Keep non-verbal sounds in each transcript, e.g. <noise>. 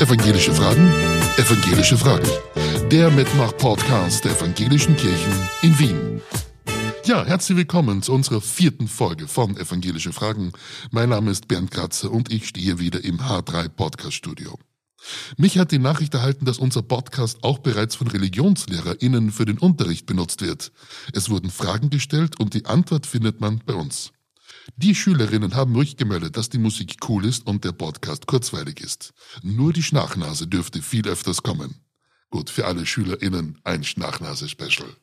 Evangelische Fragen? Evangelische Fragen. Der Mitmach-Podcast der Evangelischen Kirchen in Wien. Ja, herzlich willkommen zu unserer vierten Folge von Evangelische Fragen. Mein Name ist Bernd Kratzer und ich stehe wieder im H3 Podcast Studio. Mich hat die Nachricht erhalten, dass unser Podcast auch bereits von ReligionslehrerInnen für den Unterricht benutzt wird. Es wurden Fragen gestellt und die Antwort findet man bei uns. Die Schülerinnen haben ruhig gemeldet, dass die Musik cool ist und der Podcast kurzweilig ist. Nur die Schnachnase dürfte viel öfters kommen. Gut, für alle SchülerInnen ein Schnachnase-Special.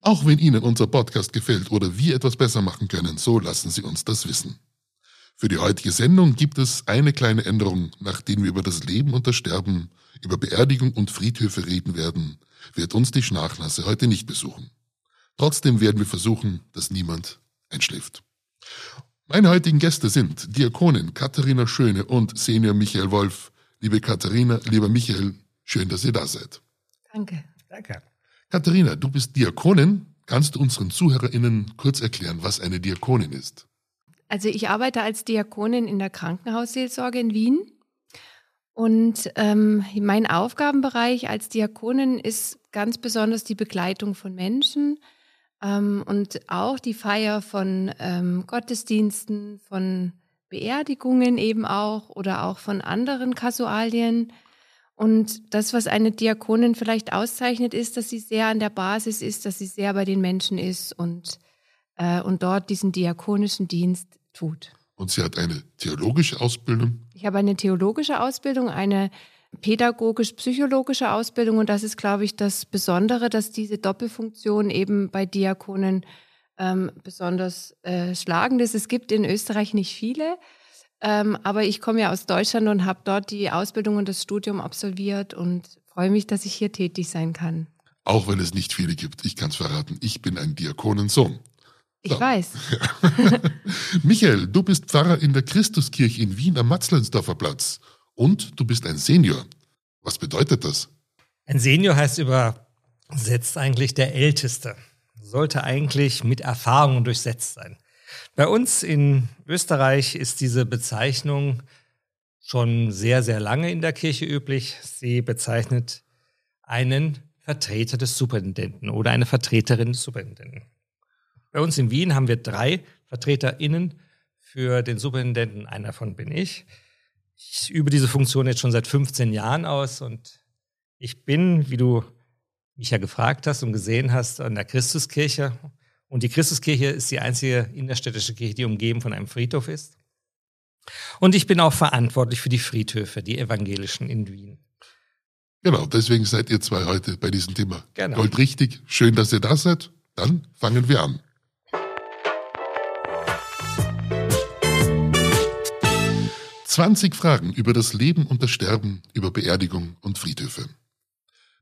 Auch wenn Ihnen unser Podcast gefällt oder wir etwas besser machen können, so lassen Sie uns das wissen. Für die heutige Sendung gibt es eine kleine Änderung, nachdem wir über das Leben und das Sterben, über Beerdigung und Friedhöfe reden werden, wird uns die Schnachnase heute nicht besuchen. Trotzdem werden wir versuchen, dass niemand einschläft. Meine heutigen Gäste sind Diakonin Katharina Schöne und Senior Michael Wolf. Liebe Katharina, lieber Michael, schön, dass ihr da seid. Danke. Danke. Katharina, du bist Diakonin. Kannst du unseren ZuhörerInnen kurz erklären, was eine Diakonin ist? Also ich arbeite als Diakonin in der Krankenhausseelsorge in Wien. Und ähm, mein Aufgabenbereich als Diakonin ist ganz besonders die Begleitung von Menschen ähm, und auch die Feier von ähm, Gottesdiensten, von Beerdigungen eben auch oder auch von anderen Kasualien. Und das, was eine Diakonin vielleicht auszeichnet, ist, dass sie sehr an der Basis ist, dass sie sehr bei den Menschen ist und, äh, und dort diesen diakonischen Dienst tut. Und sie hat eine theologische Ausbildung? Ich habe eine theologische Ausbildung, eine pädagogisch-psychologische Ausbildung und das ist, glaube ich, das Besondere, dass diese Doppelfunktion eben bei Diakonen ähm, besonders äh, schlagend ist. Es gibt in Österreich nicht viele, ähm, aber ich komme ja aus Deutschland und habe dort die Ausbildung und das Studium absolviert und freue mich, dass ich hier tätig sein kann. Auch wenn es nicht viele gibt, ich kann es verraten, ich bin ein Diakonensohn. Ich so. weiß. <laughs> Michael, du bist Pfarrer in der Christuskirche in Wien am Matzleinsdorfer Platz und du bist ein Senior. Was bedeutet das? Ein Senior heißt übersetzt eigentlich der Älteste. Sollte eigentlich mit Erfahrungen durchsetzt sein. Bei uns in Österreich ist diese Bezeichnung schon sehr, sehr lange in der Kirche üblich. Sie bezeichnet einen Vertreter des Superintendenten oder eine Vertreterin des Superintendenten. Bei uns in Wien haben wir drei VertreterInnen für den Superintendenten. Einer davon bin ich. Ich übe diese Funktion jetzt schon seit 15 Jahren aus und ich bin, wie du mich ja gefragt hast und gesehen hast, an der Christuskirche. Und die Christuskirche ist die einzige innerstädtische Kirche, die umgeben von einem Friedhof ist. Und ich bin auch verantwortlich für die Friedhöfe, die evangelischen in Wien. Genau, deswegen seid ihr zwei heute bei diesem Thema. Genau. Gold richtig. Schön, dass ihr da seid. Dann fangen wir an. 20 Fragen über das Leben und das Sterben, über Beerdigung und Friedhöfe.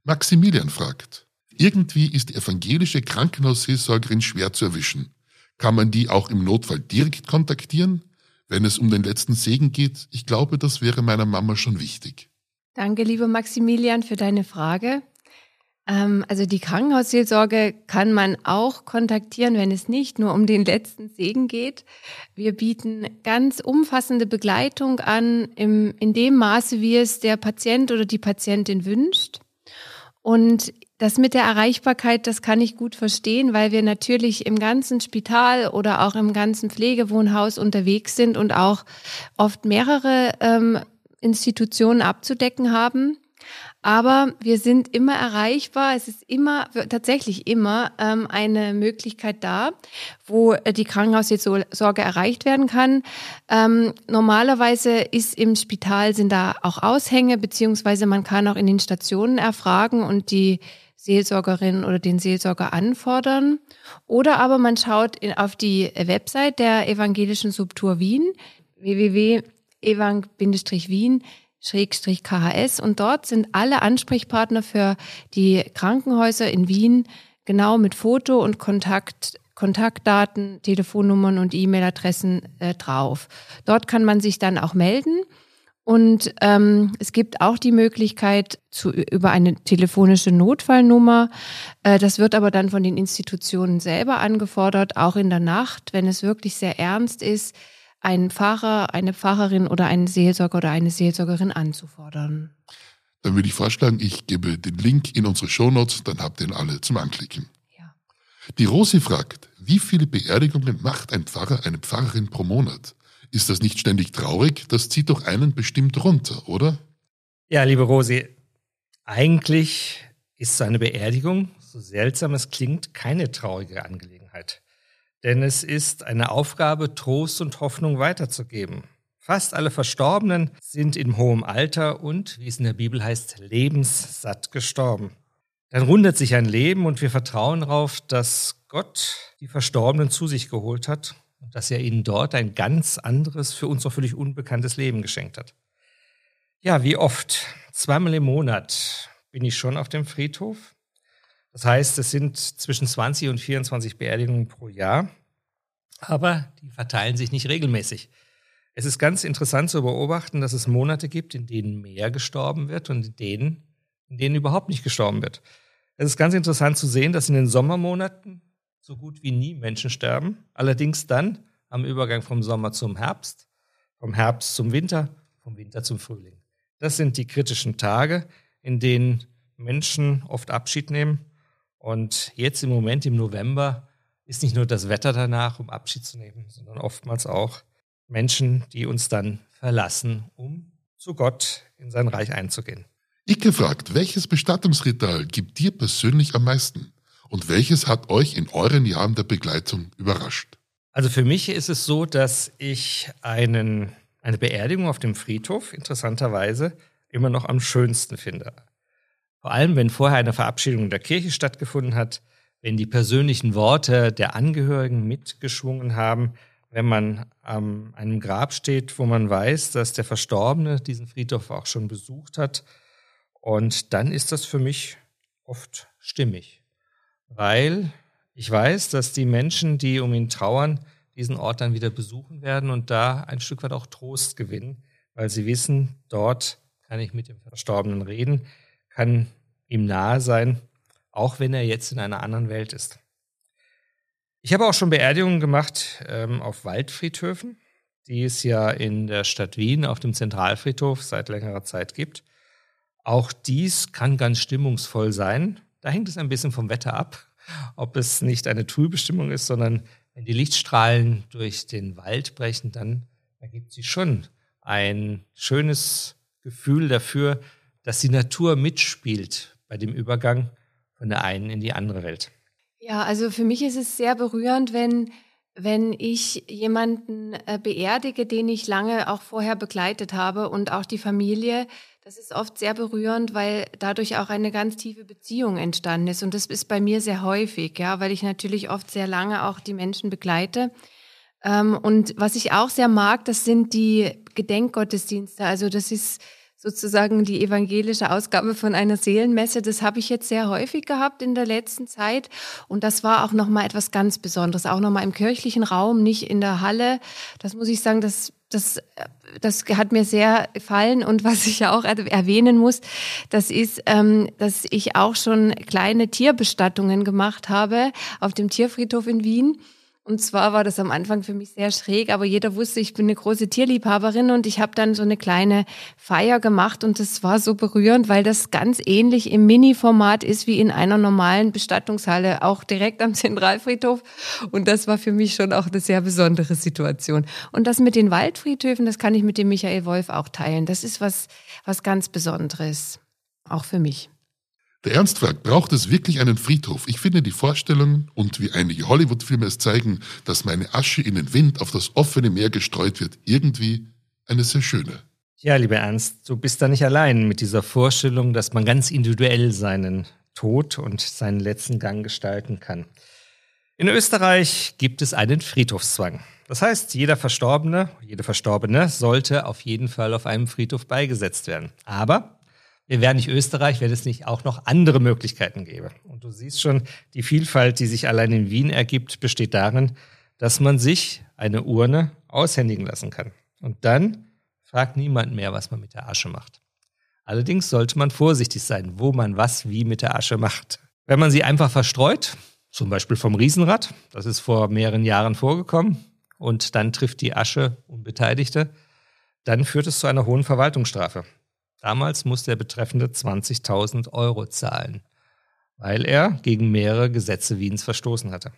Maximilian fragt, irgendwie ist die evangelische Krankenhausseelsorgerin schwer zu erwischen. Kann man die auch im Notfall direkt kontaktieren? Wenn es um den letzten Segen geht, ich glaube, das wäre meiner Mama schon wichtig. Danke, lieber Maximilian, für deine Frage. Ähm, also die Krankenhausseelsorge kann man auch kontaktieren, wenn es nicht nur um den letzten Segen geht. Wir bieten ganz umfassende Begleitung an, im, in dem Maße, wie es der Patient oder die Patientin wünscht. Und das mit der Erreichbarkeit, das kann ich gut verstehen, weil wir natürlich im ganzen Spital oder auch im ganzen Pflegewohnhaus unterwegs sind und auch oft mehrere ähm, Institutionen abzudecken haben. Aber wir sind immer erreichbar. Es ist immer, tatsächlich immer ähm, eine Möglichkeit da, wo äh, die Krankenhaussorge erreicht werden kann. Ähm, normalerweise ist im Spital sind da auch Aushänge, beziehungsweise man kann auch in den Stationen erfragen und die Seelsorgerin oder den Seelsorger anfordern. Oder aber man schaut in, auf die Website der Evangelischen Subtur Wien, www.evang-wien KHS und dort sind alle Ansprechpartner für die Krankenhäuser in Wien genau mit Foto und Kontakt, Kontaktdaten, Telefonnummern und E-Mail-Adressen äh, drauf. Dort kann man sich dann auch melden Und ähm, es gibt auch die Möglichkeit zu, über eine telefonische Notfallnummer. Äh, das wird aber dann von den Institutionen selber angefordert, auch in der Nacht, wenn es wirklich sehr ernst ist, einen Pfarrer, eine Pfarrerin oder einen Seelsorger oder eine Seelsorgerin anzufordern. Dann würde ich vorschlagen, ich gebe den Link in unsere Shownotes, dann habt ihr ihn alle zum Anklicken. Ja. Die Rosi fragt, wie viele Beerdigungen macht ein Pfarrer, eine Pfarrerin pro Monat? Ist das nicht ständig traurig? Das zieht doch einen bestimmt runter, oder? Ja, liebe Rosi, eigentlich ist so eine Beerdigung, so seltsam es klingt, keine traurige Angelegenheit. Denn es ist eine Aufgabe, Trost und Hoffnung weiterzugeben. Fast alle Verstorbenen sind in hohem Alter und, wie es in der Bibel heißt, lebenssatt gestorben. Dann rundet sich ein Leben und wir vertrauen darauf, dass Gott die Verstorbenen zu sich geholt hat und dass er ihnen dort ein ganz anderes, für uns noch völlig unbekanntes Leben geschenkt hat. Ja, wie oft? Zweimal im Monat bin ich schon auf dem Friedhof. Das heißt, es sind zwischen 20 und 24 Beerdigungen pro Jahr, aber die verteilen sich nicht regelmäßig. Es ist ganz interessant zu beobachten, dass es Monate gibt, in denen mehr gestorben wird und in denen, in denen überhaupt nicht gestorben wird. Es ist ganz interessant zu sehen, dass in den Sommermonaten so gut wie nie Menschen sterben. Allerdings dann am Übergang vom Sommer zum Herbst, vom Herbst zum Winter, vom Winter zum Frühling. Das sind die kritischen Tage, in denen Menschen oft Abschied nehmen. Und jetzt im Moment im November ist nicht nur das Wetter danach, um Abschied zu nehmen, sondern oftmals auch Menschen, die uns dann verlassen, um zu Gott in sein Reich einzugehen. Icke fragt, welches Bestattungsritual gibt dir persönlich am meisten? Und welches hat euch in euren Jahren der Begleitung überrascht? Also für mich ist es so, dass ich einen, eine Beerdigung auf dem Friedhof interessanterweise immer noch am schönsten finde. Vor allem, wenn vorher eine Verabschiedung in der Kirche stattgefunden hat, wenn die persönlichen Worte der Angehörigen mitgeschwungen haben, wenn man an einem Grab steht, wo man weiß, dass der Verstorbene diesen Friedhof auch schon besucht hat. Und dann ist das für mich oft stimmig weil ich weiß, dass die Menschen, die um ihn trauern, diesen Ort dann wieder besuchen werden und da ein Stück weit auch Trost gewinnen, weil sie wissen, dort kann ich mit dem Verstorbenen reden, kann ihm nahe sein, auch wenn er jetzt in einer anderen Welt ist. Ich habe auch schon Beerdigungen gemacht ähm, auf Waldfriedhöfen, die es ja in der Stadt Wien auf dem Zentralfriedhof seit längerer Zeit gibt. Auch dies kann ganz stimmungsvoll sein, da hängt es ein bisschen vom Wetter ab, ob es nicht eine trübe Stimmung ist, sondern wenn die Lichtstrahlen durch den Wald brechen, dann ergibt sich schon ein schönes Gefühl dafür, dass die Natur mitspielt bei dem Übergang von der einen in die andere Welt. Ja, also für mich ist es sehr berührend, wenn wenn ich jemanden äh, beerdige, den ich lange auch vorher begleitet habe und auch die Familie, das ist oft sehr berührend, weil dadurch auch eine ganz tiefe Beziehung entstanden ist. Und das ist bei mir sehr häufig, ja, weil ich natürlich oft sehr lange auch die Menschen begleite. Ähm, und was ich auch sehr mag, das sind die Gedenkgottesdienste. Also das ist sozusagen die evangelische Ausgabe von einer Seelenmesse. Das habe ich jetzt sehr häufig gehabt in der letzten Zeit. Und das war auch nochmal etwas ganz Besonderes. Auch nochmal im kirchlichen Raum, nicht in der Halle. Das muss ich sagen, das das, das hat mir sehr gefallen und was ich ja auch erwähnen muss, das ist, ähm, dass ich auch schon kleine Tierbestattungen gemacht habe auf dem Tierfriedhof in Wien. Und zwar war das am Anfang für mich sehr schräg, aber jeder wusste, ich bin eine große Tierliebhaberin und ich habe dann so eine kleine Feier gemacht und das war so berührend, weil das ganz ähnlich im Mini-Format ist wie in einer normalen Bestattungshalle, auch direkt am <laughs> Zentralfriedhof. Und das war für mich schon auch eine sehr besondere Situation. Und das mit den Waldfriedhöfen, das kann ich mit dem Michael Wolf auch teilen. Das ist was, was ganz Besonderes, auch für mich. Der Ernst fragt, braucht es wirklich einen Friedhof? Ich finde die Vorstellung und wie einige Hollywood-Filme es zeigen, dass meine Asche in den Wind auf das offene Meer gestreut wird, irgendwie eine sehr schöne. Ja, lieber Ernst, du bist da nicht allein mit dieser Vorstellung, dass man ganz individuell seinen Tod und seinen letzten Gang gestalten kann. In Österreich gibt es einen Friedhofszwang. Das heißt, jeder Verstorbene, jede Verstorbene sollte auf jeden Fall auf einem Friedhof beigesetzt werden. Aber wir wären nicht Österreich, wenn es nicht auch noch andere Möglichkeiten gäbe. Und du siehst schon, die Vielfalt, die sich allein in Wien ergibt, besteht darin, dass man sich eine Urne aushändigen lassen kann. Und dann fragt niemand mehr, was man mit der Asche macht. Allerdings sollte man vorsichtig sein, wo man was wie mit der Asche macht. Wenn man sie einfach verstreut, zum Beispiel vom Riesenrad, das ist vor mehreren Jahren vorgekommen, und dann trifft die Asche Unbeteiligte, dann führt es zu einer hohen Verwaltungsstrafe. Damals musste der Betreffende 20.000 Euro zahlen, weil er gegen mehrere Gesetze Wiens verstoßen hatte.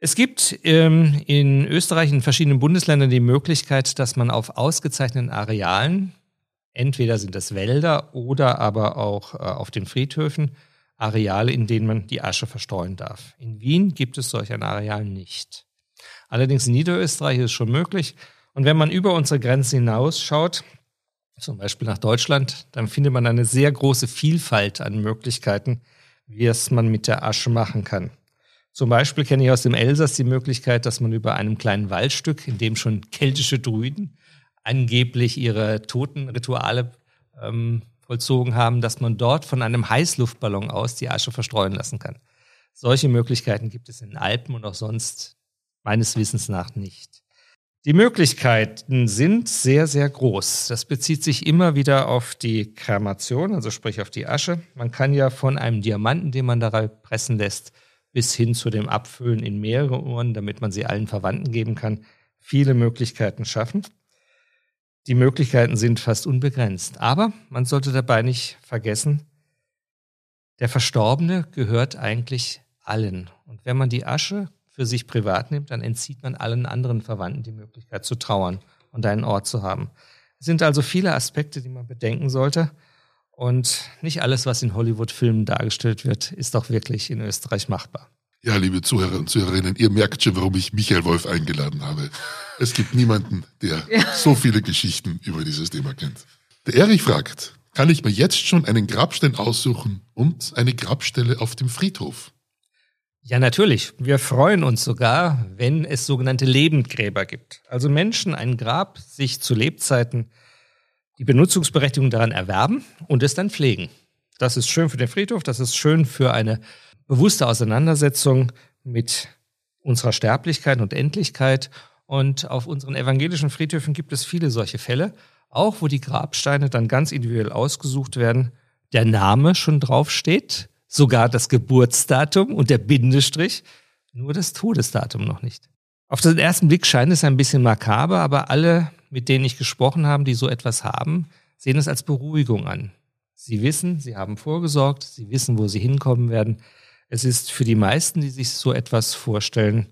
Es gibt ähm, in Österreich in verschiedenen Bundesländern die Möglichkeit, dass man auf ausgezeichneten Arealen, entweder sind das Wälder oder aber auch äh, auf den Friedhöfen, Areale, in denen man die Asche verstreuen darf. In Wien gibt es solch ein Areal nicht. Allerdings in Niederösterreich ist es schon möglich. Und wenn man über unsere Grenzen hinausschaut, zum Beispiel nach Deutschland, dann findet man eine sehr große Vielfalt an Möglichkeiten, wie es man mit der Asche machen kann. Zum Beispiel kenne ich aus dem Elsass die Möglichkeit, dass man über einem kleinen Waldstück, in dem schon keltische Druiden angeblich ihre Totenrituale ähm, vollzogen haben, dass man dort von einem Heißluftballon aus die Asche verstreuen lassen kann. Solche Möglichkeiten gibt es in den Alpen und auch sonst meines Wissens nach nicht. Die Möglichkeiten sind sehr, sehr groß. Das bezieht sich immer wieder auf die Kremation, also sprich auf die Asche. Man kann ja von einem Diamanten, den man da pressen lässt, bis hin zu dem Abfüllen in mehrere Uhren, damit man sie allen Verwandten geben kann, viele Möglichkeiten schaffen. Die Möglichkeiten sind fast unbegrenzt. Aber man sollte dabei nicht vergessen, der Verstorbene gehört eigentlich allen. Und wenn man die Asche für sich privat nimmt, dann entzieht man allen anderen Verwandten die Möglichkeit zu trauern und einen Ort zu haben. Es sind also viele Aspekte, die man bedenken sollte. Und nicht alles, was in Hollywood-Filmen dargestellt wird, ist auch wirklich in Österreich machbar. Ja, liebe Zuhörer und Zuhörerinnen, ihr merkt schon, warum ich Michael Wolf eingeladen habe. Es gibt niemanden, der ja. so viele Geschichten über dieses Thema kennt. Der Erich fragt, kann ich mir jetzt schon einen Grabstein aussuchen und eine Grabstelle auf dem Friedhof? Ja, natürlich. Wir freuen uns sogar, wenn es sogenannte Lebendgräber gibt. Also Menschen ein Grab sich zu Lebzeiten die Benutzungsberechtigung daran erwerben und es dann pflegen. Das ist schön für den Friedhof, das ist schön für eine bewusste Auseinandersetzung mit unserer Sterblichkeit und Endlichkeit. Und auf unseren evangelischen Friedhöfen gibt es viele solche Fälle, auch wo die Grabsteine dann ganz individuell ausgesucht werden, der Name schon draufsteht, sogar das Geburtsdatum und der Bindestrich, nur das Todesdatum noch nicht. Auf den ersten Blick scheint es ein bisschen makaber, aber alle, mit denen ich gesprochen habe, die so etwas haben, sehen es als Beruhigung an. Sie wissen, sie haben vorgesorgt, sie wissen, wo sie hinkommen werden. Es ist für die meisten, die sich so etwas vorstellen,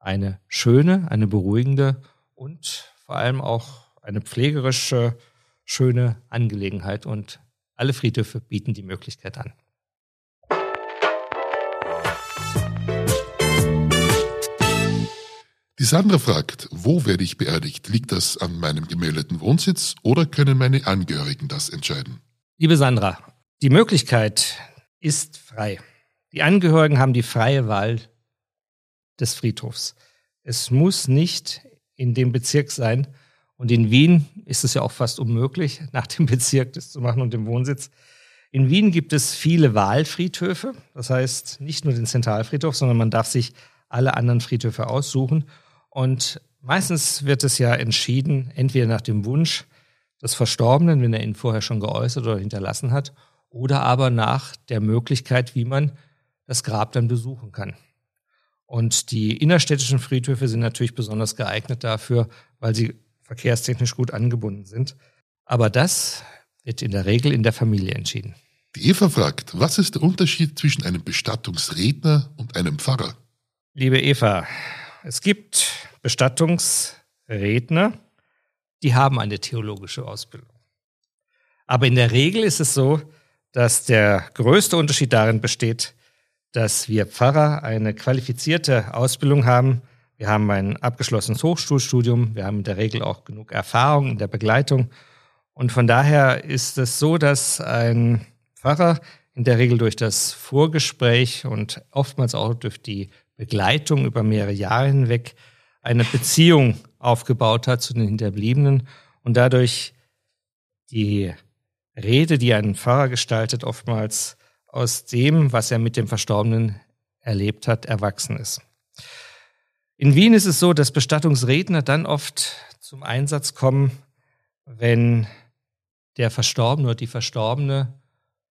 eine schöne, eine beruhigende und vor allem auch eine pflegerische, schöne Angelegenheit. Und alle Friedhöfe bieten die Möglichkeit an. Die Sandra fragt, wo werde ich beerdigt? Liegt das an meinem gemeldeten Wohnsitz oder können meine Angehörigen das entscheiden? Liebe Sandra, die Möglichkeit ist frei. Die Angehörigen haben die freie Wahl des Friedhofs. Es muss nicht in dem Bezirk sein. Und in Wien ist es ja auch fast unmöglich, nach dem Bezirk das zu machen und dem Wohnsitz. In Wien gibt es viele Wahlfriedhöfe. Das heißt, nicht nur den Zentralfriedhof, sondern man darf sich alle anderen Friedhöfe aussuchen. Und meistens wird es ja entschieden, entweder nach dem Wunsch des Verstorbenen, wenn er ihn vorher schon geäußert oder hinterlassen hat, oder aber nach der Möglichkeit, wie man das Grab dann besuchen kann. Und die innerstädtischen Friedhöfe sind natürlich besonders geeignet dafür, weil sie verkehrstechnisch gut angebunden sind. Aber das wird in der Regel in der Familie entschieden. Die Eva fragt, was ist der Unterschied zwischen einem Bestattungsredner und einem Pfarrer? Liebe Eva, es gibt Bestattungsredner, die haben eine theologische Ausbildung. Aber in der Regel ist es so, dass der größte Unterschied darin besteht, dass wir Pfarrer eine qualifizierte Ausbildung haben. Wir haben ein abgeschlossenes Hochschulstudium. Wir haben in der Regel auch genug Erfahrung in der Begleitung. Und von daher ist es so, dass ein Pfarrer in der Regel durch das Vorgespräch und oftmals auch durch die Begleitung über mehrere Jahre hinweg eine Beziehung aufgebaut hat zu den Hinterbliebenen und dadurch die Rede, die ein Pfarrer gestaltet, oftmals aus dem, was er mit dem Verstorbenen erlebt hat, erwachsen ist. In Wien ist es so, dass Bestattungsredner dann oft zum Einsatz kommen, wenn der Verstorbene oder die Verstorbene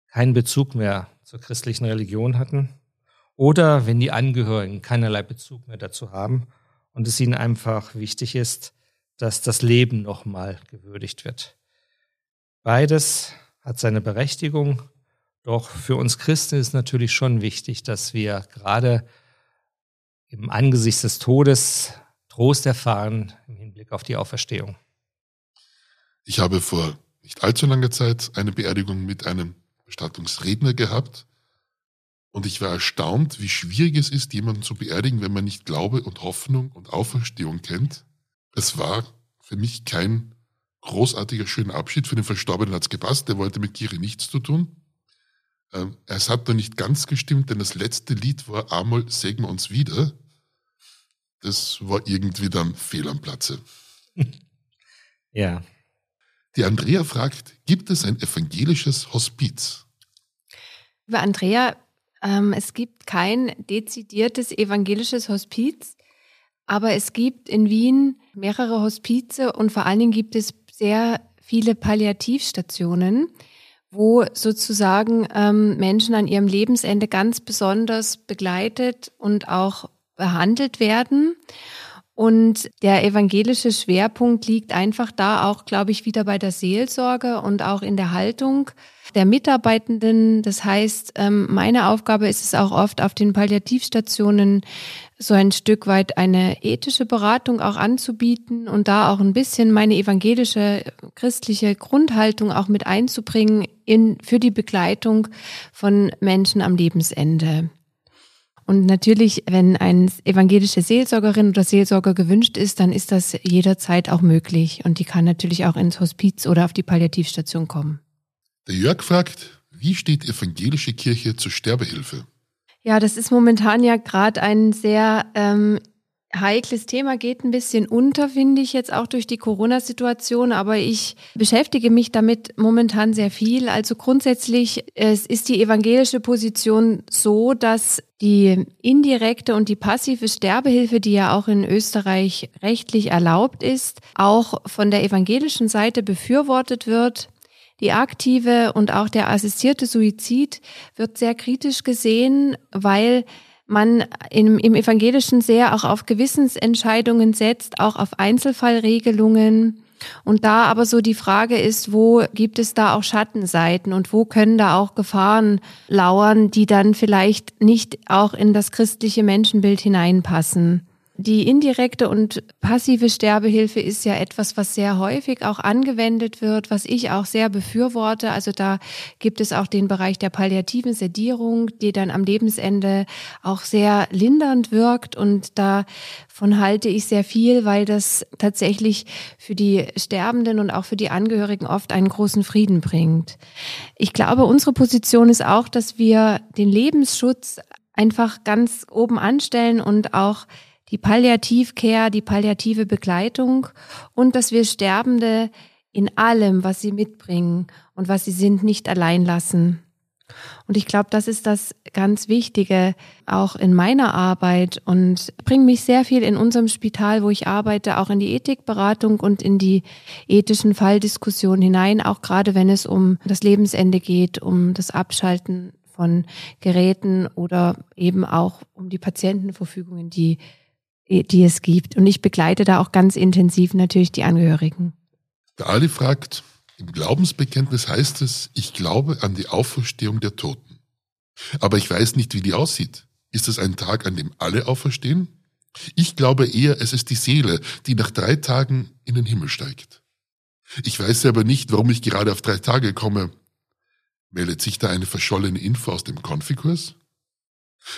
keinen Bezug mehr zur christlichen Religion hatten oder wenn die Angehörigen keinerlei Bezug mehr dazu haben und es ihnen einfach wichtig ist, dass das Leben nochmal gewürdigt wird. Beides hat seine Berechtigung, doch für uns Christen ist natürlich schon wichtig, dass wir gerade im Angesicht des Todes Trost erfahren im Hinblick auf die Auferstehung. Ich habe vor nicht allzu langer Zeit eine Beerdigung mit einem Bestattungsredner gehabt und ich war erstaunt, wie schwierig es ist, jemanden zu beerdigen, wenn man nicht Glaube und Hoffnung und Auferstehung kennt. Es war für mich kein großartiger, schöner Abschied. Für den Verstorbenen hat es gepasst, der wollte mit Kirche nichts zu tun. Ähm, es hat noch nicht ganz gestimmt, denn das letzte Lied war Amol, sägen wir uns wieder. Das war irgendwie dann fehl am Platze. <laughs> Ja. Die Andrea fragt, gibt es ein evangelisches Hospiz? Liebe Andrea, ähm, es gibt kein dezidiertes evangelisches Hospiz, aber es gibt in Wien mehrere Hospize und vor allen Dingen gibt es sehr viele Palliativstationen, wo sozusagen ähm, Menschen an ihrem Lebensende ganz besonders begleitet und auch behandelt werden. Und der evangelische Schwerpunkt liegt einfach da auch, glaube ich, wieder bei der Seelsorge und auch in der Haltung der Mitarbeitenden. Das heißt, ähm, meine Aufgabe ist es auch oft auf den Palliativstationen so ein Stück weit eine ethische Beratung auch anzubieten und da auch ein bisschen meine evangelische christliche Grundhaltung auch mit einzubringen in, für die Begleitung von Menschen am Lebensende. Und natürlich, wenn eine evangelische Seelsorgerin oder Seelsorger gewünscht ist, dann ist das jederzeit auch möglich. Und die kann natürlich auch ins Hospiz oder auf die Palliativstation kommen. Der Jörg fragt, wie steht evangelische Kirche zur Sterbehilfe? Ja, das ist momentan ja gerade ein sehr ähm, heikles Thema geht ein bisschen unter, finde ich jetzt auch durch die Corona-Situation, aber ich beschäftige mich damit momentan sehr viel. Also grundsätzlich es ist die evangelische Position so, dass die indirekte und die passive Sterbehilfe, die ja auch in Österreich rechtlich erlaubt ist, auch von der evangelischen Seite befürwortet wird. Die aktive und auch der assistierte Suizid wird sehr kritisch gesehen, weil man im, im Evangelischen sehr auch auf Gewissensentscheidungen setzt, auch auf Einzelfallregelungen. Und da aber so die Frage ist, wo gibt es da auch Schattenseiten und wo können da auch Gefahren lauern, die dann vielleicht nicht auch in das christliche Menschenbild hineinpassen. Die indirekte und passive Sterbehilfe ist ja etwas, was sehr häufig auch angewendet wird, was ich auch sehr befürworte. Also da gibt es auch den Bereich der palliativen Sedierung, die dann am Lebensende auch sehr lindernd wirkt. Und davon halte ich sehr viel, weil das tatsächlich für die Sterbenden und auch für die Angehörigen oft einen großen Frieden bringt. Ich glaube, unsere Position ist auch, dass wir den Lebensschutz einfach ganz oben anstellen und auch die Palliativcare, die palliative Begleitung und dass wir Sterbende in allem, was sie mitbringen und was sie sind, nicht allein lassen. Und ich glaube, das ist das ganz Wichtige auch in meiner Arbeit und bringt mich sehr viel in unserem Spital, wo ich arbeite, auch in die Ethikberatung und in die ethischen Falldiskussionen hinein, auch gerade wenn es um das Lebensende geht, um das Abschalten von Geräten oder eben auch um die Patientenverfügungen, die die es gibt. Und ich begleite da auch ganz intensiv natürlich die Angehörigen. Der Ali fragt, im Glaubensbekenntnis heißt es, ich glaube an die Auferstehung der Toten. Aber ich weiß nicht, wie die aussieht. Ist es ein Tag, an dem alle auferstehen? Ich glaube eher, es ist die Seele, die nach drei Tagen in den Himmel steigt. Ich weiß selber nicht, warum ich gerade auf drei Tage komme. Meldet sich da eine verschollene Info aus dem Konfikurs?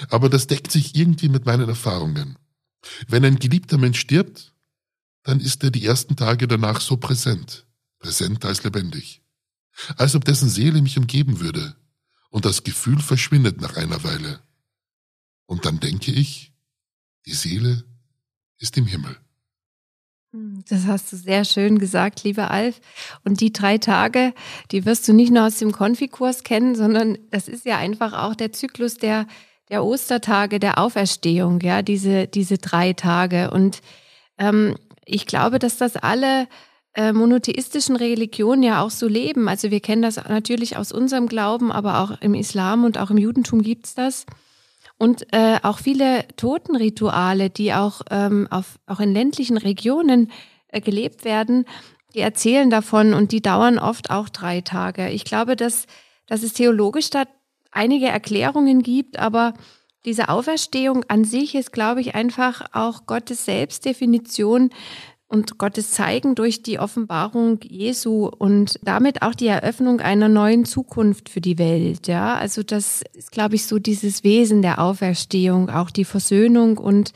Aber das deckt sich irgendwie mit meinen Erfahrungen. Wenn ein geliebter Mensch stirbt, dann ist er die ersten Tage danach so präsent, präsenter als lebendig, als ob dessen Seele mich umgeben würde, und das Gefühl verschwindet nach einer Weile. Und dann denke ich, die Seele ist im Himmel. Hm, das hast du sehr schön gesagt, lieber Alf. Und die drei Tage, die wirst du nicht nur aus dem Konfikurs kennen, sondern das ist ja einfach auch der Zyklus der der Ostertage der Auferstehung, ja, diese, diese drei Tage. Und ähm, ich glaube, dass das alle äh, monotheistischen Religionen ja auch so leben. Also wir kennen das natürlich aus unserem Glauben, aber auch im Islam und auch im Judentum gibt's das. Und äh, auch viele Totenrituale, die auch, ähm, auf, auch in ländlichen Regionen äh, gelebt werden, die erzählen davon und die dauern oft auch drei Tage. Ich glaube, dass, dass es theologisch da einige Erklärungen gibt, aber diese Auferstehung an sich ist, glaube ich, einfach auch Gottes Selbstdefinition und Gottes Zeigen durch die Offenbarung Jesu und damit auch die Eröffnung einer neuen Zukunft für die Welt. Ja, also das ist, glaube ich, so dieses Wesen der Auferstehung, auch die Versöhnung und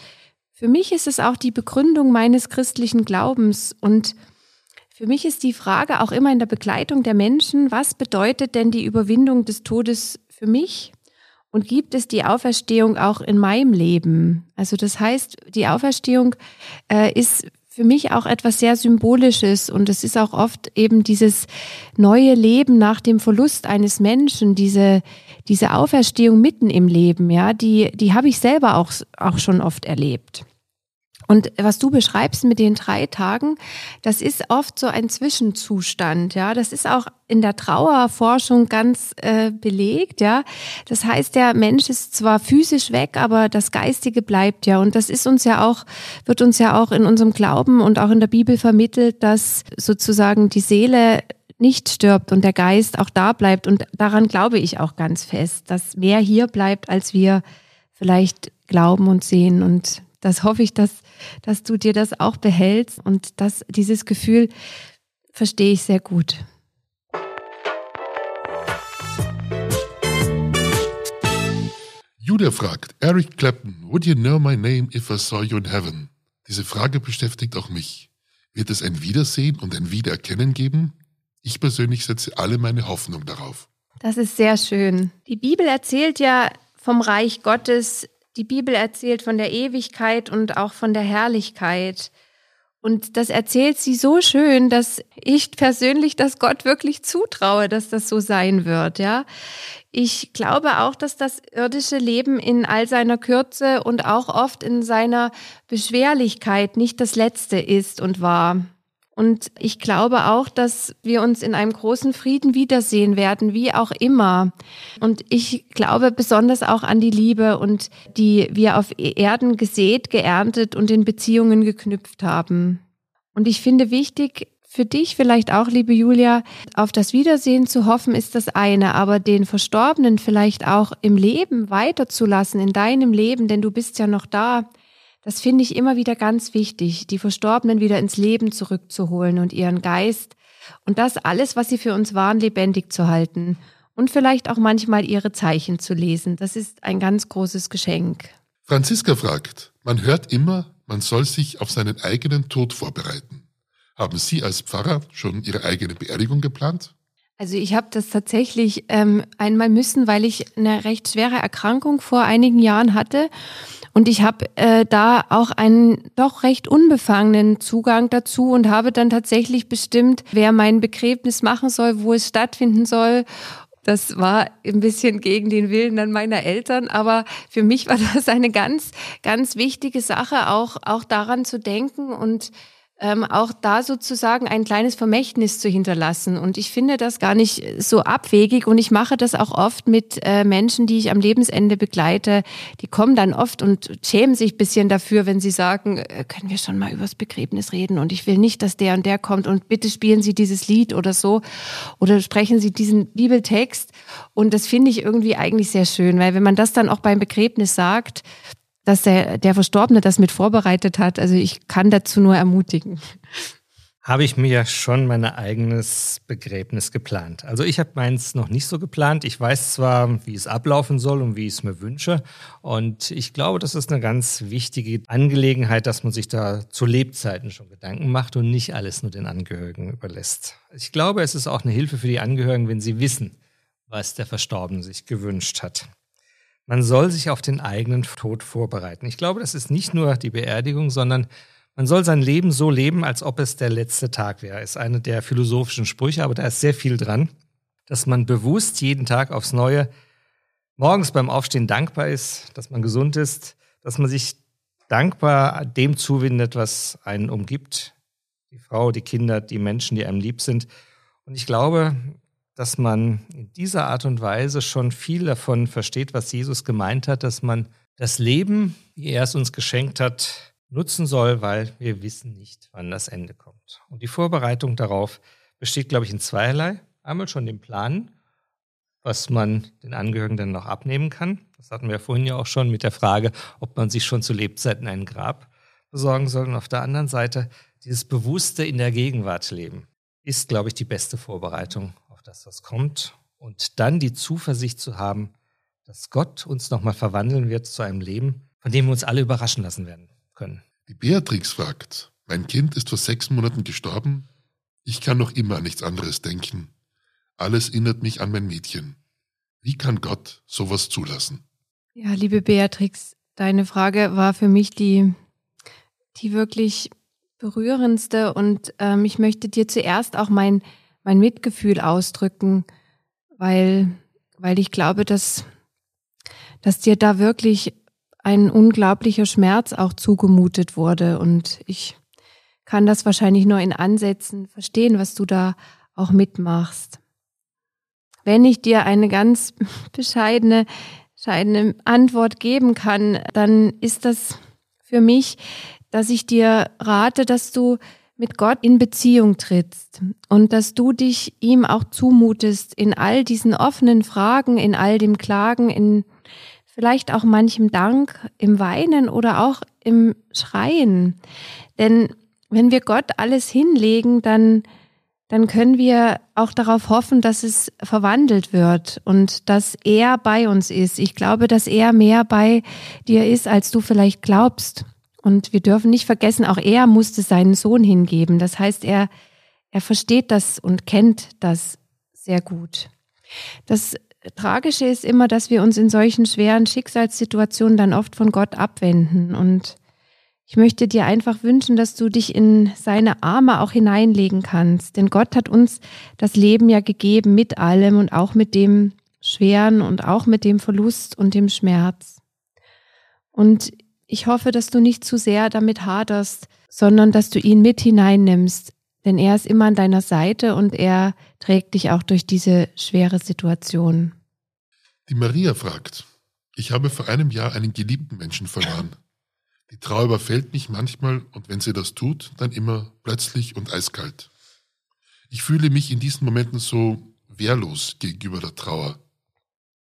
für mich ist es auch die Begründung meines christlichen Glaubens und für mich ist die Frage auch immer in der Begleitung der Menschen, was bedeutet denn die Überwindung des Todes für mich? Und gibt es die Auferstehung auch in meinem Leben? Also das heißt, die Auferstehung äh, ist für mich auch etwas sehr Symbolisches und es ist auch oft eben dieses neue Leben nach dem Verlust eines Menschen, diese, diese Auferstehung mitten im Leben, ja, die, die habe ich selber auch, auch schon oft erlebt. Und was du beschreibst mit den drei Tagen, das ist oft so ein Zwischenzustand, ja. Das ist auch in der Trauerforschung ganz äh, belegt, ja. Das heißt, der Mensch ist zwar physisch weg, aber das Geistige bleibt ja. Und das ist uns ja auch, wird uns ja auch in unserem Glauben und auch in der Bibel vermittelt, dass sozusagen die Seele nicht stirbt und der Geist auch da bleibt. Und daran glaube ich auch ganz fest, dass mehr hier bleibt, als wir vielleicht glauben und sehen. Und das hoffe ich, dass, dass du dir das auch behältst und dass dieses Gefühl verstehe ich sehr gut. Julia fragt, Eric Clapton, would you know my name if I saw you in heaven? Diese Frage beschäftigt auch mich. Wird es ein Wiedersehen und ein Wiedererkennen geben? Ich persönlich setze alle meine Hoffnung darauf. Das ist sehr schön. Die Bibel erzählt ja vom Reich Gottes die Bibel erzählt von der Ewigkeit und auch von der Herrlichkeit. Und das erzählt sie so schön, dass ich persönlich das Gott wirklich zutraue, dass das so sein wird, ja. Ich glaube auch, dass das irdische Leben in all seiner Kürze und auch oft in seiner Beschwerlichkeit nicht das letzte ist und war. Und ich glaube auch, dass wir uns in einem großen Frieden wiedersehen werden, wie auch immer. Und ich glaube besonders auch an die Liebe und die wir auf Erden gesät, geerntet und in Beziehungen geknüpft haben. Und ich finde wichtig, für dich vielleicht auch, liebe Julia, auf das Wiedersehen zu hoffen, ist das eine, aber den Verstorbenen vielleicht auch im Leben weiterzulassen, in deinem Leben, denn du bist ja noch da, das finde ich immer wieder ganz wichtig, die Verstorbenen wieder ins Leben zurückzuholen und ihren Geist und das alles, was sie für uns waren, lebendig zu halten und vielleicht auch manchmal ihre Zeichen zu lesen. Das ist ein ganz großes Geschenk. Franziska fragt, man hört immer, man soll sich auf seinen eigenen Tod vorbereiten. Haben Sie als Pfarrer schon Ihre eigene Beerdigung geplant? Also ich habe das tatsächlich ähm, einmal müssen, weil ich eine recht schwere Erkrankung vor einigen Jahren hatte und ich habe äh, da auch einen doch recht unbefangenen Zugang dazu und habe dann tatsächlich bestimmt, wer mein Begräbnis machen soll, wo es stattfinden soll. Das war ein bisschen gegen den Willen dann meiner Eltern, aber für mich war <laughs> das eine ganz, ganz wichtige Sache, auch, auch daran zu denken und ähm, auch da sozusagen ein kleines Vermächtnis zu hinterlassen. Und ich finde das gar nicht so abwegig und ich mache das auch oft mit äh, Menschen, die ich am Lebensende begleite. Die kommen dann oft und schämen sich bisschen dafür, wenn sie sagen, äh, können wir schon mal übers Begräbnis reden und ich will nicht, dass der und der kommt und bitte spielen Sie dieses Lied oder so oder sprechen Sie diesen Bibeltext. Und das finde ich irgendwie eigentlich sehr schön, weil wenn man das dann auch beim Begräbnis sagt, dass der, der Verstorbene das mit vorbereitet hat. Also ich kann dazu nur ermutigen. Habe ich mir schon mein eigenes Begräbnis geplant. Also ich habe meins noch nicht so geplant. Ich weiß zwar, wie es ablaufen soll und wie ich es mir wünsche. Und ich glaube, das ist eine ganz wichtige Angelegenheit, dass man sich da zu Lebzeiten schon Gedanken macht und nicht alles nur den Angehörigen überlässt. Ich glaube, es ist auch eine Hilfe für die Angehörigen, wenn sie wissen, was der Verstorbene sich gewünscht hat. Man soll sich auf den eigenen Tod vorbereiten. Ich glaube, das ist nicht nur die Beerdigung, sondern man soll sein Leben so leben, als ob es der letzte Tag wäre. Ist eine der philosophischen Sprüche, aber da ist sehr viel dran, dass man bewusst jeden Tag aufs Neue morgens beim Aufstehen dankbar ist, dass man gesund ist, dass man sich dankbar dem zuwindet, was einen umgibt, die Frau, die Kinder, die Menschen, die einem lieb sind. Und ich glaube, dass man in dieser Art und Weise schon viel davon versteht, was Jesus gemeint hat, dass man das Leben, wie er es uns geschenkt hat, nutzen soll, weil wir wissen nicht, wann das Ende kommt. Und die Vorbereitung darauf besteht, glaube ich, in zweierlei. Einmal schon den Plan, was man den Angehörigen dann noch abnehmen kann. Das hatten wir vorhin ja auch schon mit der Frage, ob man sich schon zu Lebzeiten ein Grab besorgen soll. Und auf der anderen Seite dieses bewusste in der Gegenwart leben ist, glaube ich, die beste Vorbereitung auf das, kommt. Und dann die Zuversicht zu haben, dass Gott uns nochmal verwandeln wird zu einem Leben, von dem wir uns alle überraschen lassen werden können. Die Beatrix fragt, mein Kind ist vor sechs Monaten gestorben. Ich kann noch immer an nichts anderes denken. Alles erinnert mich an mein Mädchen. Wie kann Gott sowas zulassen? Ja, liebe Beatrix, deine Frage war für mich die, die wirklich berührendste und ähm, ich möchte dir zuerst auch mein, mein Mitgefühl ausdrücken, weil, weil ich glaube, dass, dass dir da wirklich ein unglaublicher Schmerz auch zugemutet wurde und ich kann das wahrscheinlich nur in Ansätzen verstehen, was du da auch mitmachst. Wenn ich dir eine ganz <laughs> bescheidene, bescheidene Antwort geben kann, dann ist das für mich, dass ich dir rate, dass du mit Gott in Beziehung trittst und dass du dich ihm auch zumutest in all diesen offenen Fragen, in all dem Klagen, in vielleicht auch manchem Dank, im Weinen oder auch im Schreien. Denn wenn wir Gott alles hinlegen, dann, dann können wir auch darauf hoffen, dass es verwandelt wird und dass er bei uns ist. Ich glaube, dass er mehr bei dir ist, als du vielleicht glaubst. Und wir dürfen nicht vergessen, auch er musste seinen Sohn hingeben. Das heißt, er, er versteht das und kennt das sehr gut. Das Tragische ist immer, dass wir uns in solchen schweren Schicksalssituationen dann oft von Gott abwenden und ich möchte dir einfach wünschen, dass du dich in seine Arme auch hineinlegen kannst. Denn Gott hat uns das Leben ja gegeben mit allem und auch mit dem Schweren und auch mit dem Verlust und dem Schmerz. Und ich hoffe, dass du nicht zu sehr damit haderst, sondern dass du ihn mit hineinnimmst. Denn er ist immer an deiner Seite und er trägt dich auch durch diese schwere Situation. Die Maria fragt, ich habe vor einem Jahr einen geliebten Menschen verloren. Die Trauer überfällt mich manchmal und wenn sie das tut, dann immer plötzlich und eiskalt. Ich fühle mich in diesen Momenten so wehrlos gegenüber der Trauer.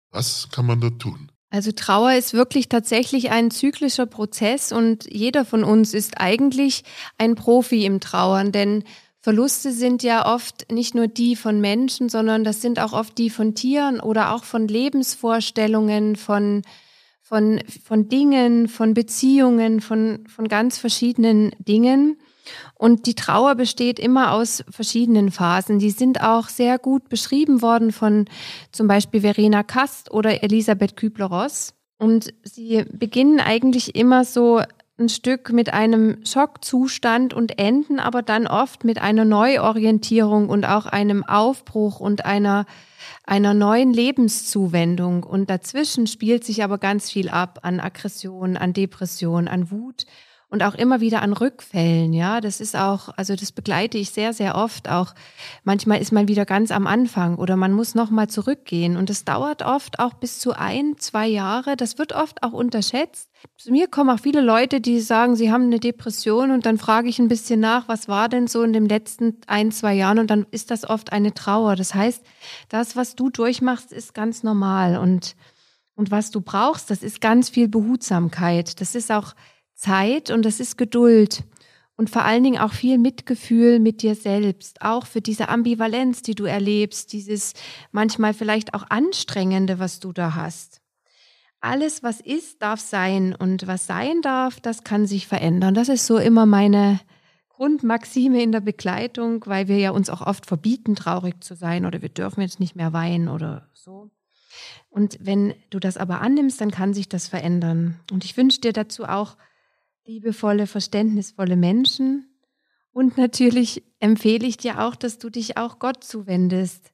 Was kann man da tun? Also Trauer ist wirklich tatsächlich ein zyklischer Prozess und jeder von uns ist eigentlich ein Profi im Trauern, denn Verluste sind ja oft nicht nur die von Menschen, sondern das sind auch oft die von Tieren oder auch von Lebensvorstellungen, von von, von Dingen, von Beziehungen, von, von ganz verschiedenen Dingen. Und die Trauer besteht immer aus verschiedenen Phasen. Die sind auch sehr gut beschrieben worden von zum Beispiel Verena Kast oder Elisabeth Kübler-Ross. Und sie beginnen eigentlich immer so ein Stück mit einem Schockzustand und enden aber dann oft mit einer Neuorientierung und auch einem Aufbruch und einer einer neuen Lebenszuwendung. Und dazwischen spielt sich aber ganz viel ab an Aggression, an Depression, an Wut und auch immer wieder an Rückfällen. Ja, das ist auch, also das begleite ich sehr, sehr oft. Auch manchmal ist man wieder ganz am Anfang oder man muss nochmal zurückgehen. Und das dauert oft auch bis zu ein, zwei Jahre. Das wird oft auch unterschätzt. Zu mir kommen auch viele Leute, die sagen, sie haben eine Depression und dann frage ich ein bisschen nach, was war denn so in den letzten ein, zwei Jahren und dann ist das oft eine Trauer. Das heißt, das, was du durchmachst, ist ganz normal und, und was du brauchst, das ist ganz viel Behutsamkeit. Das ist auch Zeit und das ist Geduld und vor allen Dingen auch viel Mitgefühl mit dir selbst, auch für diese Ambivalenz, die du erlebst, dieses manchmal vielleicht auch anstrengende, was du da hast. Alles, was ist, darf sein und was sein darf, das kann sich verändern. Das ist so immer meine Grundmaxime in der Begleitung, weil wir ja uns auch oft verbieten, traurig zu sein oder wir dürfen jetzt nicht mehr weinen oder so. Und wenn du das aber annimmst, dann kann sich das verändern. Und ich wünsche dir dazu auch liebevolle, verständnisvolle Menschen. Und natürlich empfehle ich dir auch, dass du dich auch Gott zuwendest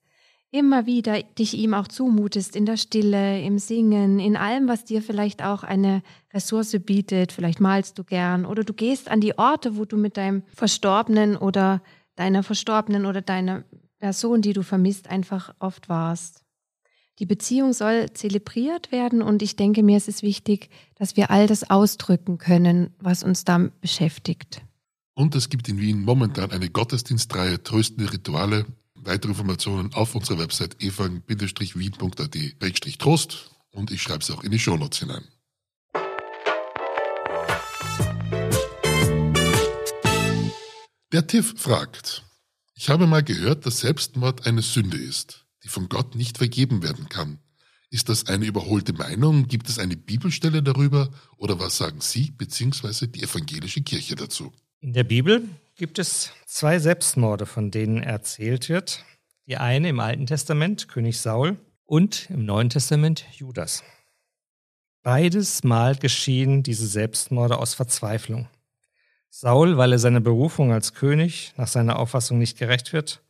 immer wieder dich ihm auch zumutest in der Stille, im Singen, in allem, was dir vielleicht auch eine Ressource bietet. Vielleicht malst du gern oder du gehst an die Orte, wo du mit deinem Verstorbenen oder deiner Verstorbenen oder deiner Person, die du vermisst, einfach oft warst. Die Beziehung soll zelebriert werden und ich denke mir, es ist wichtig, dass wir all das ausdrücken können, was uns da beschäftigt. Und es gibt in Wien momentan eine Gottesdienstreihe Tröstende Rituale. Weitere Informationen auf unserer Website evang-wien.at-trost und ich schreibe es auch in die Shownotes hinein. Der Tiff fragt, ich habe mal gehört, dass Selbstmord eine Sünde ist, die von Gott nicht vergeben werden kann. Ist das eine überholte Meinung? Gibt es eine Bibelstelle darüber? Oder was sagen Sie bzw. die evangelische Kirche dazu? In der Bibel gibt es zwei Selbstmorde, von denen erzählt wird. Die eine im Alten Testament, König Saul, und im Neuen Testament Judas. Beides Mal geschehen diese Selbstmorde aus Verzweiflung. Saul, weil er seiner Berufung als König nach seiner Auffassung nicht gerecht wird,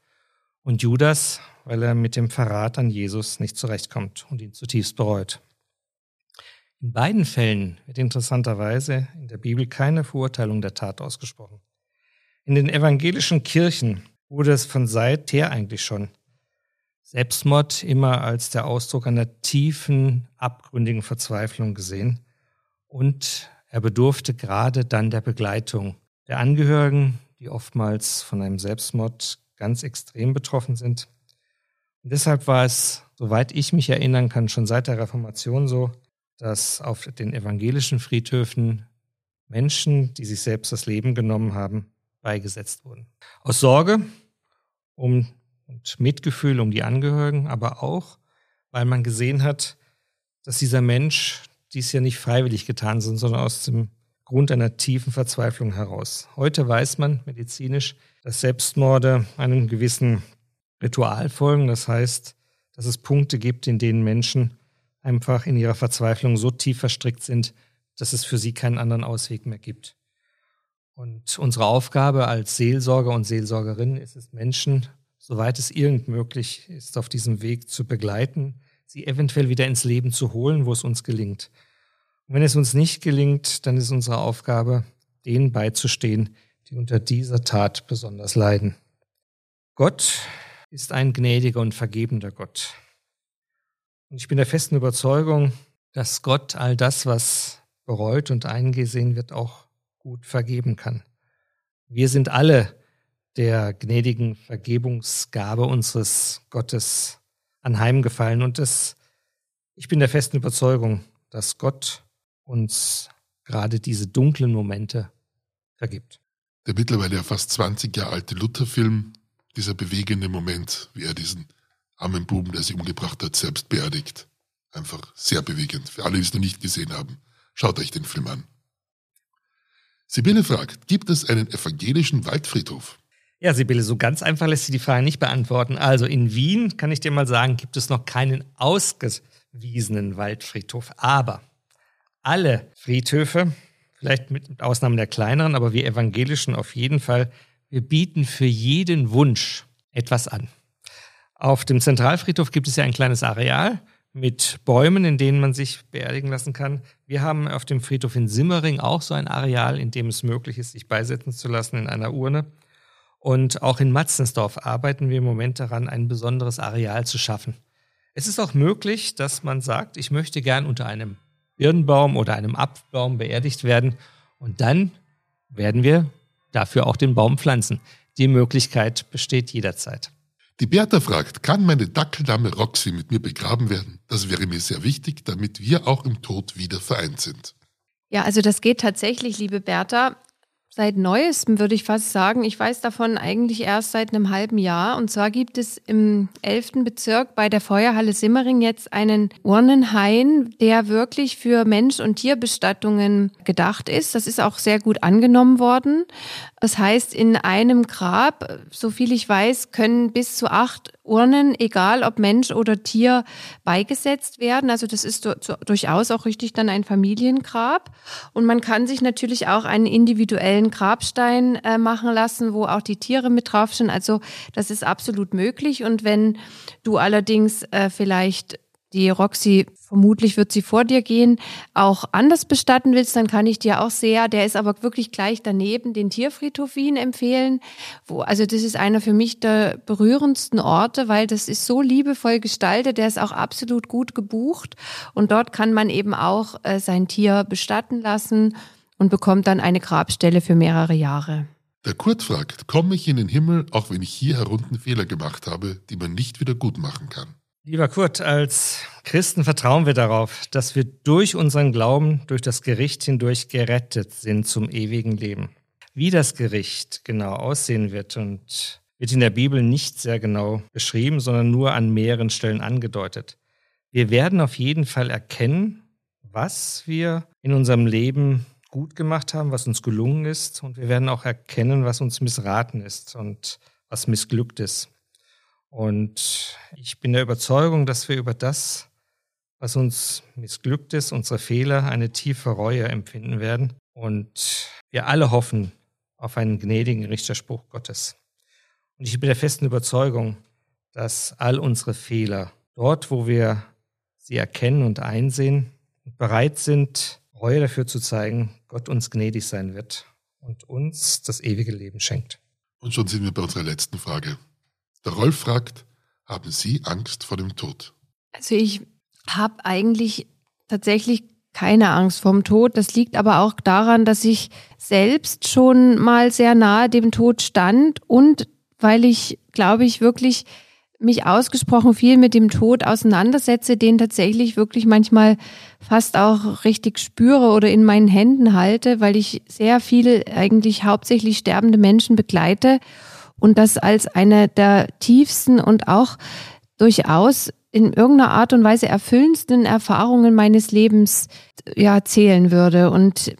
und Judas, weil er mit dem Verrat an Jesus nicht zurechtkommt und ihn zutiefst bereut. In beiden Fällen wird interessanterweise in der Bibel keine Verurteilung der Tat ausgesprochen. In den evangelischen Kirchen wurde es von seither eigentlich schon Selbstmord immer als der Ausdruck einer tiefen, abgründigen Verzweiflung gesehen und er bedurfte gerade dann der Begleitung der Angehörigen, die oftmals von einem Selbstmord ganz extrem betroffen sind. Deshalb war es, soweit ich mich erinnern kann, schon seit der Reformation so, dass auf den evangelischen Friedhöfen Menschen, die sich selbst das Leben genommen haben, beigesetzt wurden. Aus Sorge um und Mitgefühl um die Angehörigen, aber auch, weil man gesehen hat, dass dieser Mensch dies ja nicht freiwillig getan sind, sondern aus dem Grund einer tiefen Verzweiflung heraus. Heute weiß man medizinisch, dass Selbstmorde einem gewissen Ritual folgen. Das heißt, dass es Punkte gibt, in denen Menschen einfach in ihrer Verzweiflung so tief verstrickt sind, dass es für sie keinen anderen Ausweg mehr gibt. Und unsere Aufgabe als Seelsorger und Seelsorgerin ist es, Menschen, soweit es irgend möglich ist, auf diesem Weg zu begleiten, sie eventuell wieder ins Leben zu holen, wo es uns gelingt. Und wenn es uns nicht gelingt, dann ist unsere Aufgabe, denen beizustehen, die unter dieser Tat besonders leiden. Gott ist ein gnädiger und vergebender Gott. Und ich bin der festen Überzeugung, dass Gott all das, was bereut und eingesehen wird, auch gut vergeben kann. Wir sind alle der gnädigen Vergebungsgabe unseres Gottes anheimgefallen und das, ich bin der festen Überzeugung, dass Gott uns gerade diese dunklen Momente vergibt. Der mittlerweile ja fast 20 Jahre alte Luther-Film, dieser bewegende Moment, wie er diesen armen Buben, der sich umgebracht hat, selbst beerdigt. Einfach sehr bewegend. Für alle, die es noch nicht gesehen haben, schaut euch den Film an. Sibylle fragt, gibt es einen evangelischen Waldfriedhof? Ja, Sibylle, so ganz einfach lässt sie die Frage nicht beantworten. Also in Wien, kann ich dir mal sagen, gibt es noch keinen ausgewiesenen Waldfriedhof. Aber alle Friedhöfe, vielleicht mit Ausnahme der kleineren, aber wir Evangelischen auf jeden Fall, wir bieten für jeden Wunsch etwas an. Auf dem Zentralfriedhof gibt es ja ein kleines Areal mit Bäumen, in denen man sich beerdigen lassen kann. Wir haben auf dem Friedhof in Simmering auch so ein Areal, in dem es möglich ist, sich beisetzen zu lassen in einer Urne. Und auch in Matzensdorf arbeiten wir im Moment daran, ein besonderes Areal zu schaffen. Es ist auch möglich, dass man sagt, ich möchte gern unter einem Birnbaum oder einem Apfelbaum beerdigt werden. Und dann werden wir dafür auch den Baum pflanzen. Die Möglichkeit besteht jederzeit. Die Bertha fragt, kann meine Dackeldame Roxy mit mir begraben werden? Das wäre mir sehr wichtig, damit wir auch im Tod wieder vereint sind. Ja, also das geht tatsächlich, liebe Bertha seit neuestem, würde ich fast sagen. Ich weiß davon eigentlich erst seit einem halben Jahr. Und zwar gibt es im 11. Bezirk bei der Feuerhalle Simmering jetzt einen Urnenhain, der wirklich für Mensch- und Tierbestattungen gedacht ist. Das ist auch sehr gut angenommen worden. Das heißt, in einem Grab, so viel ich weiß, können bis zu acht Urnen, egal ob Mensch oder Tier, beigesetzt werden. Also das ist durchaus auch richtig dann ein Familiengrab. Und man kann sich natürlich auch einen individuellen einen Grabstein äh, machen lassen, wo auch die Tiere mit draufstehen. Also das ist absolut möglich. Und wenn du allerdings äh, vielleicht die Roxy, vermutlich wird sie vor dir gehen, auch anders bestatten willst, dann kann ich dir auch sehr, der ist aber wirklich gleich daneben, den Tierfriedhof Wien empfehlen. Wo, also das ist einer für mich der berührendsten Orte, weil das ist so liebevoll gestaltet, der ist auch absolut gut gebucht und dort kann man eben auch äh, sein Tier bestatten lassen und bekommt dann eine Grabstelle für mehrere Jahre. Der Kurt fragt, komme ich in den Himmel, auch wenn ich hier herunten Fehler gemacht habe, die man nicht wieder gut machen kann? Lieber Kurt, als Christen vertrauen wir darauf, dass wir durch unseren Glauben, durch das Gericht hindurch gerettet sind zum ewigen Leben. Wie das Gericht genau aussehen wird und wird in der Bibel nicht sehr genau beschrieben, sondern nur an mehreren Stellen angedeutet. Wir werden auf jeden Fall erkennen, was wir in unserem Leben gut gemacht haben, was uns gelungen ist. Und wir werden auch erkennen, was uns missraten ist und was missglückt ist. Und ich bin der Überzeugung, dass wir über das, was uns missglückt ist, unsere Fehler, eine tiefe Reue empfinden werden. Und wir alle hoffen auf einen gnädigen Richterspruch Gottes. Und ich bin der festen Überzeugung, dass all unsere Fehler, dort wo wir sie erkennen und einsehen und bereit sind, Reue dafür zu zeigen, Gott uns gnädig sein wird und uns das ewige Leben schenkt. Und schon sind wir bei unserer letzten Frage. Der Rolf fragt, haben Sie Angst vor dem Tod? Also ich habe eigentlich tatsächlich keine Angst vorm Tod. Das liegt aber auch daran, dass ich selbst schon mal sehr nahe dem Tod stand und weil ich, glaube ich, wirklich mich ausgesprochen viel mit dem Tod auseinandersetze, den tatsächlich wirklich manchmal fast auch richtig spüre oder in meinen Händen halte, weil ich sehr viele eigentlich hauptsächlich sterbende Menschen begleite und das als eine der tiefsten und auch durchaus in irgendeiner Art und Weise erfüllendsten Erfahrungen meines Lebens ja zählen würde. Und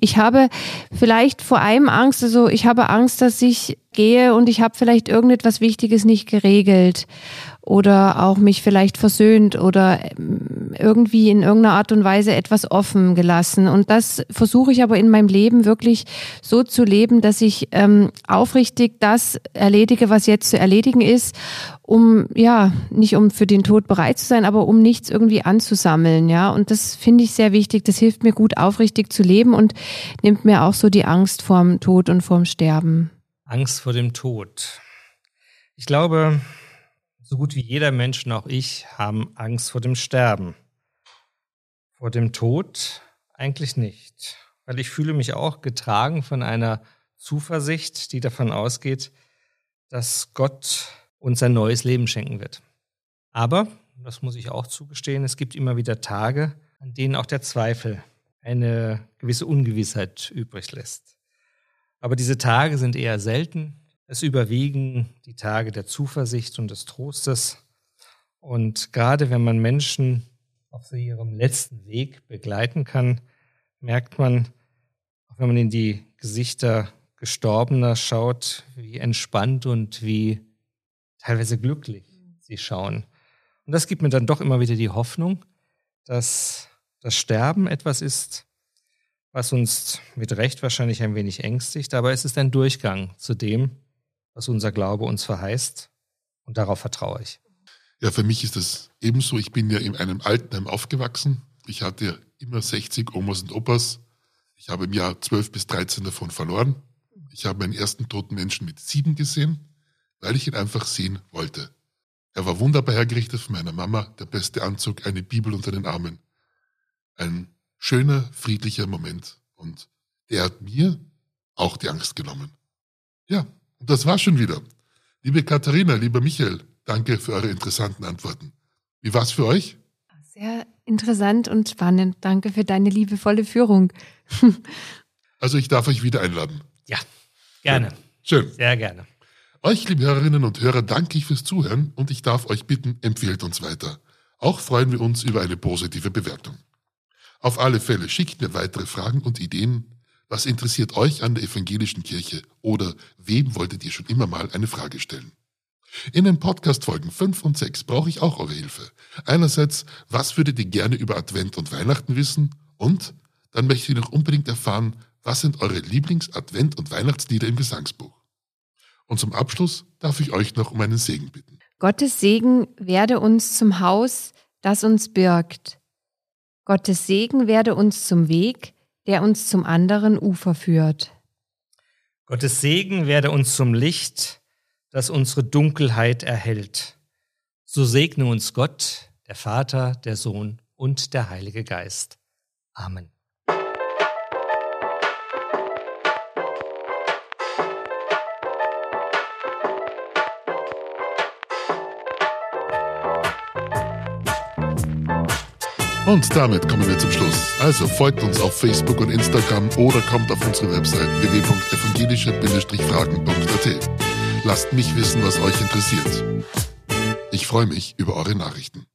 ich habe vielleicht vor einem Angst, also ich habe Angst, dass ich gehe und ich habe vielleicht irgendetwas Wichtiges nicht geregelt oder auch mich vielleicht versöhnt oder ähm, irgendwie in irgendeiner Art und Weise etwas offen gelassen. Und das versuche ich aber in meinem Leben wirklich so zu leben, dass ich ähm, aufrichtig das erledige, was jetzt zu erledigen ist, um ja nicht um für den Tod bereit zu sein, aber um nichts irgendwie anzusammeln. Ja, und das finde ich sehr wichtig. Das hilft mir gut, aufrichtig zu leben und nimmt mir auch so die Angst vorm Tod und vorm Sterben. Angst vor dem Tod. Ich glaube, so gut wie jeder Mensch auch ich haben Angst vor dem Sterben. Vor dem Tod eigentlich nicht, weil ich fühle mich auch getragen von einer Zuversicht, die davon ausgeht, dass Gott uns ein neues Leben schenken wird. Aber, das muss ich auch zugestehen, es gibt immer wieder Tage, an denen auch der Zweifel eine gewisse Ungewissheit übrig lässt. Aber diese Tage sind eher selten es überwiegen die Tage der Zuversicht und des Trostes. Und gerade wenn man Menschen auf ihrem letzten Weg begleiten kann, merkt man, auch wenn man in die Gesichter Gestorbener schaut, wie entspannt und wie teilweise glücklich sie schauen. Und das gibt mir dann doch immer wieder die Hoffnung, dass das Sterben etwas ist, was uns mit Recht wahrscheinlich ein wenig ängstigt, aber es ist ein Durchgang zu dem, was unser Glaube uns verheißt. Und darauf vertraue ich. Ja, für mich ist das ebenso. Ich bin ja in einem Altenheim aufgewachsen. Ich hatte immer 60 Omas und Opas. Ich habe im Jahr 12 bis 13 davon verloren. Ich habe meinen ersten toten Menschen mit sieben gesehen, weil ich ihn einfach sehen wollte. Er war wunderbar hergerichtet von meiner Mama, der beste Anzug, eine Bibel unter den Armen. Ein schöner, friedlicher Moment. Und der hat mir auch die Angst genommen. Ja, und das war schon wieder. Liebe Katharina, lieber Michael, danke für eure interessanten Antworten. Wie war's für euch? Sehr interessant und spannend. Danke für deine liebevolle Führung. <laughs> also ich darf euch wieder einladen. Ja, gerne. Schön. Sehr gerne. Euch, liebe Hörerinnen und Hörer, danke ich fürs Zuhören und ich darf euch bitten, empfehlt uns weiter. Auch freuen wir uns über eine positive Bewertung. Auf alle Fälle schickt mir weitere Fragen und Ideen was interessiert euch an der evangelischen Kirche oder wem wolltet ihr schon immer mal eine Frage stellen? In den Podcast-Folgen 5 und 6 brauche ich auch eure Hilfe. Einerseits, was würdet ihr gerne über Advent und Weihnachten wissen? Und dann möchte ich noch unbedingt erfahren, was sind eure Lieblings-Advent- und Weihnachtslieder im Gesangsbuch? Und zum Abschluss darf ich euch noch um einen Segen bitten. Gottes Segen werde uns zum Haus, das uns birgt. Gottes Segen werde uns zum Weg, der uns zum anderen Ufer führt. Gottes Segen werde uns zum Licht, das unsere Dunkelheit erhält. So segne uns Gott, der Vater, der Sohn und der Heilige Geist. Amen. Und damit kommen wir zum Schluss. Also folgt uns auf Facebook und Instagram oder kommt auf unsere Website www.evangelische-fragen.at. Lasst mich wissen, was euch interessiert. Ich freue mich über eure Nachrichten.